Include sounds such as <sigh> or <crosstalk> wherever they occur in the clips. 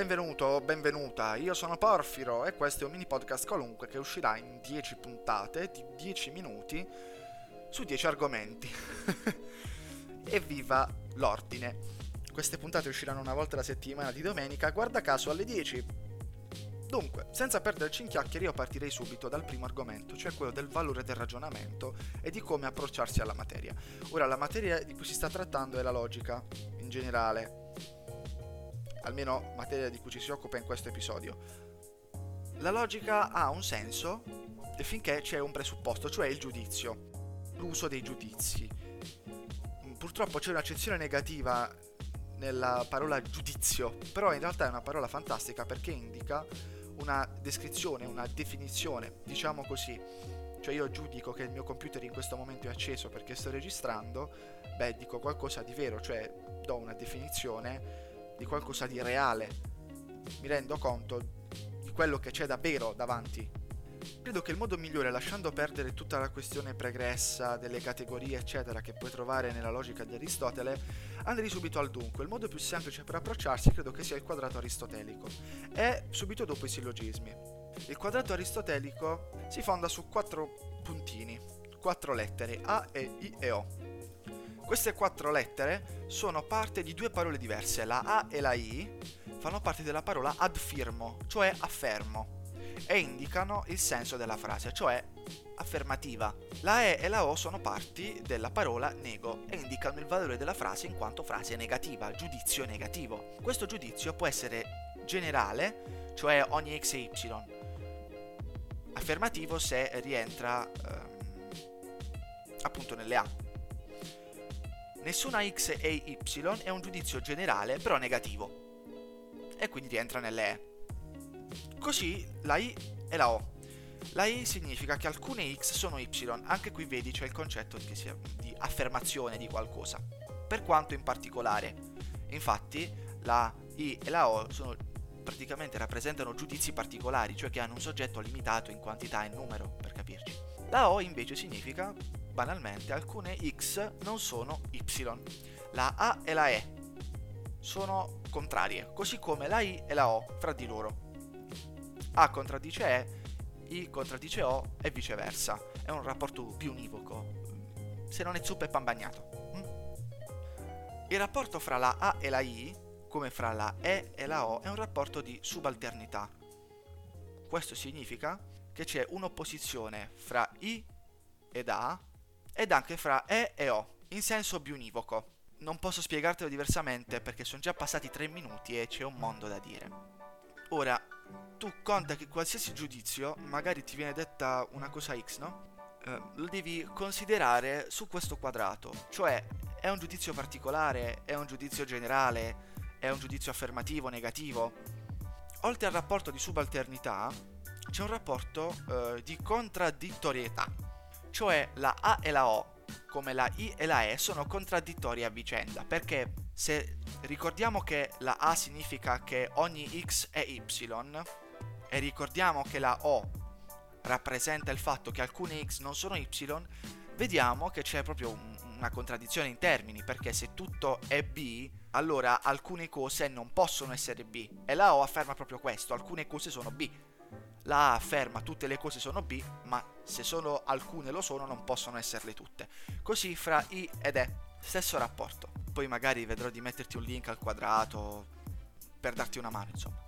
benvenuto o benvenuta, io sono Porfiro e questo è un mini podcast qualunque che uscirà in 10 puntate di 10 minuti su 10 argomenti. <laughs> Evviva l'ordine! Queste puntate usciranno una volta alla settimana di domenica, guarda caso alle 10. Dunque, senza perderci in chiacchiere, io partirei subito dal primo argomento, cioè quello del valore del ragionamento e di come approcciarsi alla materia. Ora, la materia di cui si sta trattando è la logica, in generale, almeno materia di cui ci si occupa in questo episodio. La logica ha un senso finché c'è un presupposto, cioè il giudizio, l'uso dei giudizi. Purtroppo c'è un'accezione negativa nella parola giudizio, però in realtà è una parola fantastica perché indica una descrizione, una definizione, diciamo così. Cioè io giudico che il mio computer in questo momento è acceso perché sto registrando, beh dico qualcosa di vero, cioè do una definizione di qualcosa di reale, mi rendo conto di quello che c'è davvero davanti. Credo che il modo migliore, lasciando perdere tutta la questione pregressa delle categorie eccetera che puoi trovare nella logica di Aristotele, andrei subito al dunque. Il modo più semplice per approcciarsi credo che sia il quadrato aristotelico e subito dopo i sillogismi. Il quadrato aristotelico si fonda su quattro puntini, quattro lettere A, E, I e O. Queste quattro lettere sono parte di due parole diverse, la A e la I fanno parte della parola adfirmo, cioè affermo, e indicano il senso della frase, cioè affermativa. La E e la O sono parti della parola nego e indicano il valore della frase in quanto frase negativa, giudizio negativo. Questo giudizio può essere generale, cioè ogni x e y, affermativo se rientra ehm, appunto nelle A. Nessuna x e y è un giudizio generale però negativo e quindi rientra nelle E. Così la i e la o. La i significa che alcune x sono y, anche qui vedi c'è il concetto di, di affermazione di qualcosa, per quanto in particolare. Infatti la i e la o sono praticamente rappresentano giudizi particolari, cioè che hanno un soggetto limitato in quantità e numero, per capirci. La O invece significa banalmente alcune x non sono y. La A e la E sono contrarie, così come la I e la O fra di loro. A contraddice E, I contraddice O e viceversa. È un rapporto più univoco, se non è zuppa e pan bagnato. Mm? Il rapporto fra la A e la I, come fra la E e la O, è un rapporto di subalternità. Questo significa che c'è un'opposizione fra I ed A ed anche fra E e O, in senso biunivoco. Non posso spiegartelo diversamente perché sono già passati 3 minuti e c'è un mondo da dire. Ora, tu conta che qualsiasi giudizio, magari ti viene detta una cosa X, no? Eh, lo devi considerare su questo quadrato, cioè è un giudizio particolare, è un giudizio generale, è un giudizio affermativo, negativo. Oltre al rapporto di subalternità, c'è un rapporto eh, di contraddittorietà cioè la A e la O, come la I e la E, sono contraddittorie a vicenda, perché se ricordiamo che la A significa che ogni X è Y, e ricordiamo che la O rappresenta il fatto che alcune X non sono Y, vediamo che c'è proprio un, una contraddizione in termini, perché se tutto è B, allora alcune cose non possono essere B. E la O afferma proprio questo, alcune cose sono B la A afferma tutte le cose sono B, ma se solo alcune lo sono non possono esserle tutte. Così fra I ed E, stesso rapporto. Poi magari vedrò di metterti un link al quadrato per darti una mano, insomma.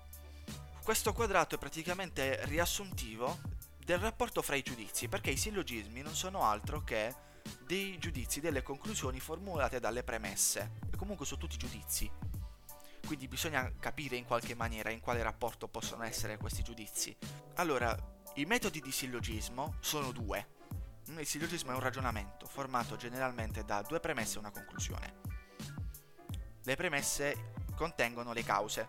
Questo quadrato è praticamente riassuntivo del rapporto fra i giudizi, perché i sillogismi non sono altro che dei giudizi, delle conclusioni formulate dalle premesse. E comunque sono tutti giudizi, quindi bisogna capire in qualche maniera in quale rapporto possono essere questi giudizi. Allora, i metodi di sillogismo sono due. Il sillogismo è un ragionamento formato generalmente da due premesse e una conclusione. Le premesse contengono le cause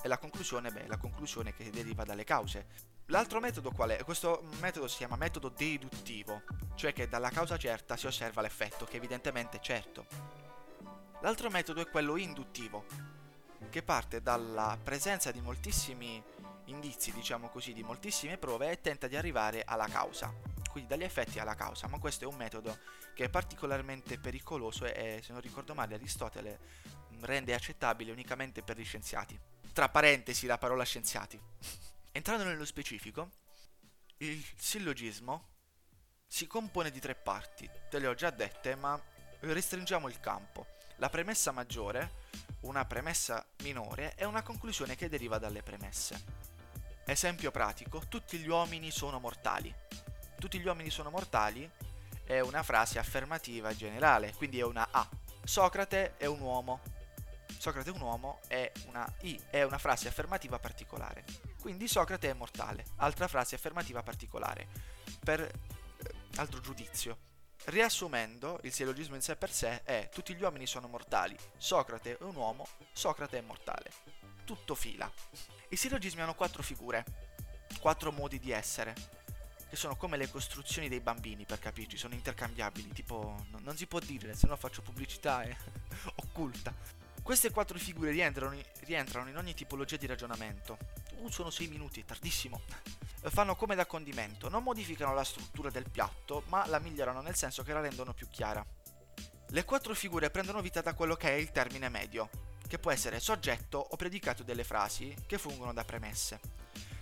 e la conclusione, beh, la conclusione che deriva dalle cause. L'altro metodo qual è? Questo metodo si chiama metodo deduttivo, cioè che dalla causa certa si osserva l'effetto, che evidentemente è certo. L'altro metodo è quello induttivo, che parte dalla presenza di moltissimi indizi, diciamo così, di moltissime prove e tenta di arrivare alla causa, quindi dagli effetti alla causa, ma questo è un metodo che è particolarmente pericoloso e, se non ricordo male, Aristotele rende accettabile unicamente per gli scienziati. tra parentesi la parola scienziati. <laughs> Entrando nello specifico, il sillogismo si compone di tre parti, te le ho già dette, ma restringiamo il campo. La premessa maggiore, una premessa minore e una conclusione che deriva dalle premesse. Esempio pratico, tutti gli uomini sono mortali. Tutti gli uomini sono mortali è una frase affermativa generale, quindi è una A. Socrate è un uomo. Socrate è un uomo è una I, è una frase affermativa particolare. Quindi Socrate è mortale, altra frase affermativa particolare. Per eh, altro giudizio. Riassumendo, il sillogismo in sé per sé è tutti gli uomini sono mortali, Socrate è un uomo, Socrate è mortale. Tutto fila. I sillogismi hanno quattro figure, quattro modi di essere, che sono come le costruzioni dei bambini, per capirci, sono intercambiabili, tipo no, non si può dire, se no faccio pubblicità eh, <laughs> occulta. Queste quattro figure rientrano, rientrano in ogni tipologia di ragionamento. Uh, sono sei minuti, è tardissimo fanno come da condimento, non modificano la struttura del piatto, ma la migliorano nel senso che la rendono più chiara. Le quattro figure prendono vita da quello che è il termine medio, che può essere soggetto o predicato delle frasi che fungono da premesse.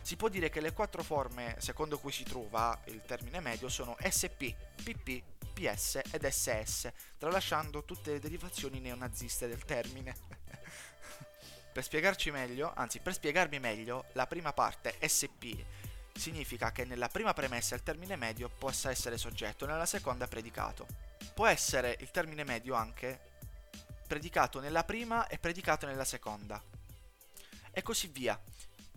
Si può dire che le quattro forme secondo cui si trova il termine medio sono SP, PP, PS ed SS, tralasciando tutte le derivazioni neonaziste del termine. <laughs> per spiegarci meglio, anzi per spiegarmi meglio, la prima parte SP significa che nella prima premessa il termine medio possa essere soggetto, nella seconda predicato. Può essere il termine medio anche predicato nella prima e predicato nella seconda. E così via.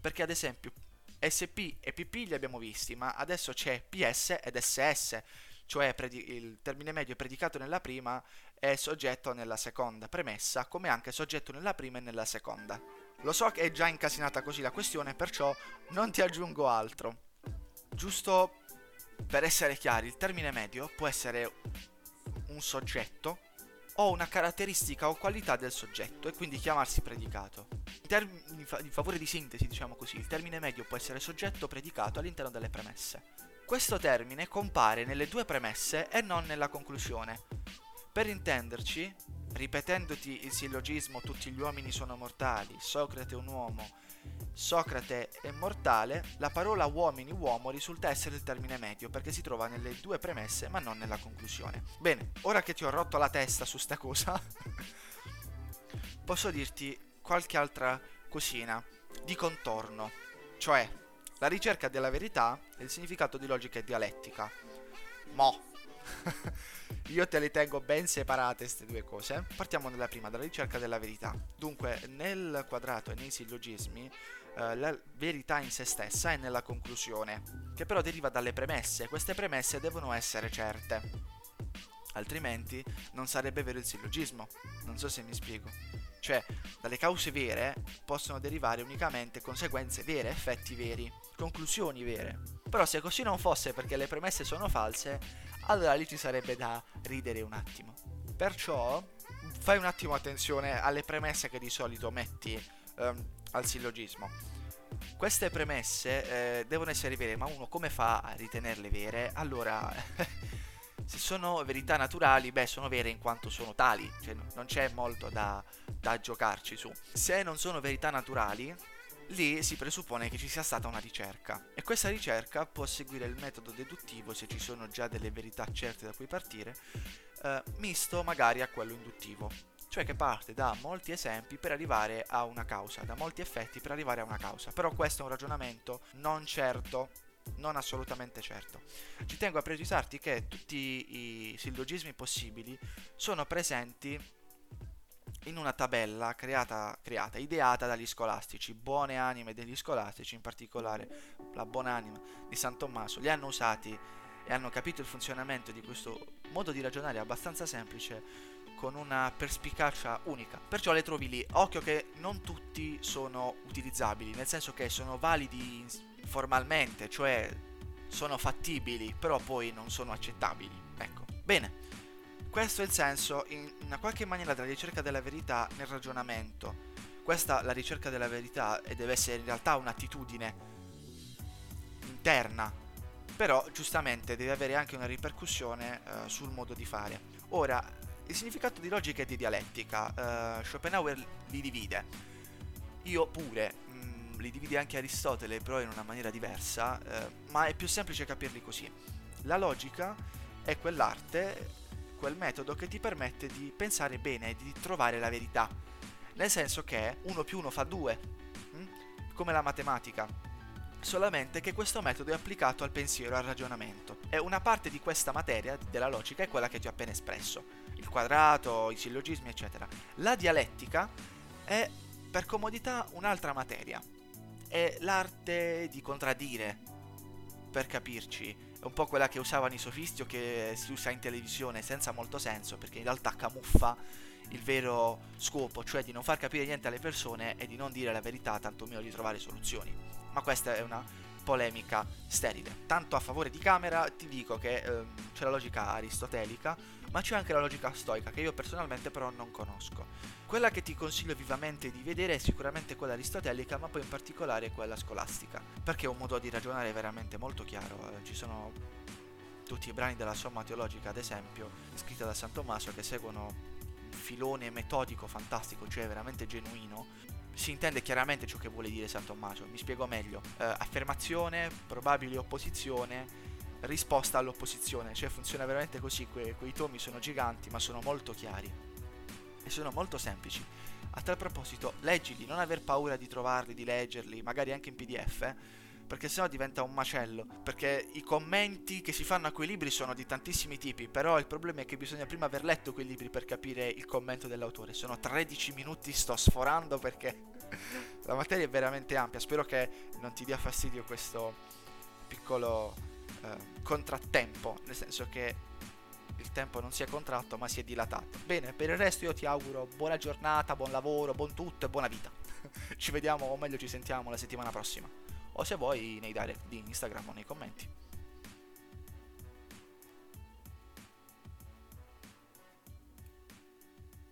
Perché ad esempio SP e PP li abbiamo visti, ma adesso c'è PS ed SS, cioè il termine medio predicato nella prima è soggetto nella seconda premessa, come anche soggetto nella prima e nella seconda. Lo so che è già incasinata così la questione, perciò non ti aggiungo altro. Giusto per essere chiari, il termine medio può essere un soggetto o una caratteristica o qualità del soggetto e quindi chiamarsi predicato. In, termini, in favore di sintesi, diciamo così, il termine medio può essere soggetto predicato all'interno delle premesse. Questo termine compare nelle due premesse e non nella conclusione. Per intenderci, ripetendoti il sillogismo tutti gli uomini sono mortali, Socrate è un uomo, Socrate è mortale, la parola uomini uomo risulta essere il termine medio perché si trova nelle due premesse ma non nella conclusione. Bene, ora che ti ho rotto la testa su sta cosa, <laughs> posso dirti qualche altra cosina di contorno, cioè la ricerca della verità e il significato di logica e dialettica. Mo. <laughs> Io te le tengo ben separate queste due cose. Partiamo dalla prima, dalla ricerca della verità. Dunque, nel quadrato e nei sillogismi, eh, la verità in se stessa è nella conclusione, che però deriva dalle premesse. Queste premesse devono essere certe. Altrimenti non sarebbe vero il sillogismo. Non so se mi spiego. Cioè, dalle cause vere possono derivare unicamente conseguenze vere, effetti veri, conclusioni vere. Però se così non fosse perché le premesse sono false, allora lì ci sarebbe da ridere un attimo. Perciò fai un attimo attenzione alle premesse che di solito metti um, al sillogismo. Queste premesse eh, devono essere vere, ma uno come fa a ritenerle vere? Allora, <laughs> se sono verità naturali, beh, sono vere in quanto sono tali, cioè non c'è molto da, da giocarci su. Se non sono verità naturali, lì si presuppone che ci sia stata una ricerca e questa ricerca può seguire il metodo deduttivo se ci sono già delle verità certe da cui partire, eh, misto magari a quello induttivo, cioè che parte da molti esempi per arrivare a una causa, da molti effetti per arrivare a una causa. Però questo è un ragionamento non certo, non assolutamente certo. Ci tengo a precisarti che tutti i sillogismi possibili sono presenti in una tabella creata, creata, ideata dagli scolastici, buone anime degli scolastici, in particolare la buona anima di San Tommaso, li hanno usati e hanno capito il funzionamento di questo modo di ragionare abbastanza semplice con una perspicacia unica. Perciò le trovi lì. Occhio che non tutti sono utilizzabili, nel senso che sono validi formalmente, cioè sono fattibili, però poi non sono accettabili. Ecco. Bene. Questo è il senso, in una qualche maniera, della ricerca della verità nel ragionamento. Questa, la ricerca della verità, e deve essere in realtà un'attitudine interna, però giustamente deve avere anche una ripercussione uh, sul modo di fare. Ora, il significato di logica e di dialettica, uh, Schopenhauer li divide. io pure mh, mm, li dividi anche Aristotele, però in una maniera diversa, eh, ma è più semplice capirli così. La logica è quell'arte, quel metodo che ti permette di pensare bene e di trovare la verità. Nel senso che 1 più 1 fa 2, mm? come la matematica solamente che questo metodo è applicato al pensiero al ragionamento. E una parte di questa materia, della logica, è quella che ti ho appena espresso. Il quadrato, i sillogismi, eccetera. La dialettica è, per comodità, un'altra materia. È l'arte di contraddire, per capirci. È un po' quella che usavano i sofisti o che si usa in televisione senza molto senso, perché in realtà camuffa il vero scopo, cioè di non far capire niente alle persone e di non dire la verità, tantomeno di trovare soluzioni. Ma questa è una polemica sterile. Tanto a favore di Camera ti dico che eh, c'è la logica aristotelica, ma c'è anche la logica stoica che io personalmente però non conosco. Quella che ti consiglio vivamente di vedere è sicuramente quella aristotelica, ma poi in particolare quella scolastica, perché è un modo di ragionare veramente molto chiaro. Eh, ci sono tutti i brani della Somma Teologica, ad esempio, scritta da San Tommaso, che seguono un filone metodico fantastico, cioè veramente genuino, si intende chiaramente ciò che vuole dire San Tommaso. Mi spiego meglio. Eh, affermazione, probabile opposizione, risposta all'opposizione. Cioè funziona veramente così. Que- quei tomi sono giganti, ma sono molto chiari. E sono molto semplici. A tal proposito, leggili, non aver paura di trovarli, di leggerli, magari anche in PDF. Eh, perché sennò diventa un macello. Perché i commenti che si fanno a quei libri sono di tantissimi tipi, però il problema è che bisogna prima aver letto quei libri per capire il commento dell'autore. Sono 13 minuti, sto sforando perché <laughs> la materia è veramente ampia. Spero che non ti dia fastidio questo piccolo eh, contrattempo, nel senso che il tempo non si è contratto ma si è dilatato. Bene, per il resto io ti auguro buona giornata, buon lavoro, buon tutto e buona vita. <laughs> ci vediamo o meglio ci sentiamo la settimana prossima. O se vuoi nei direct di Instagram o nei commenti.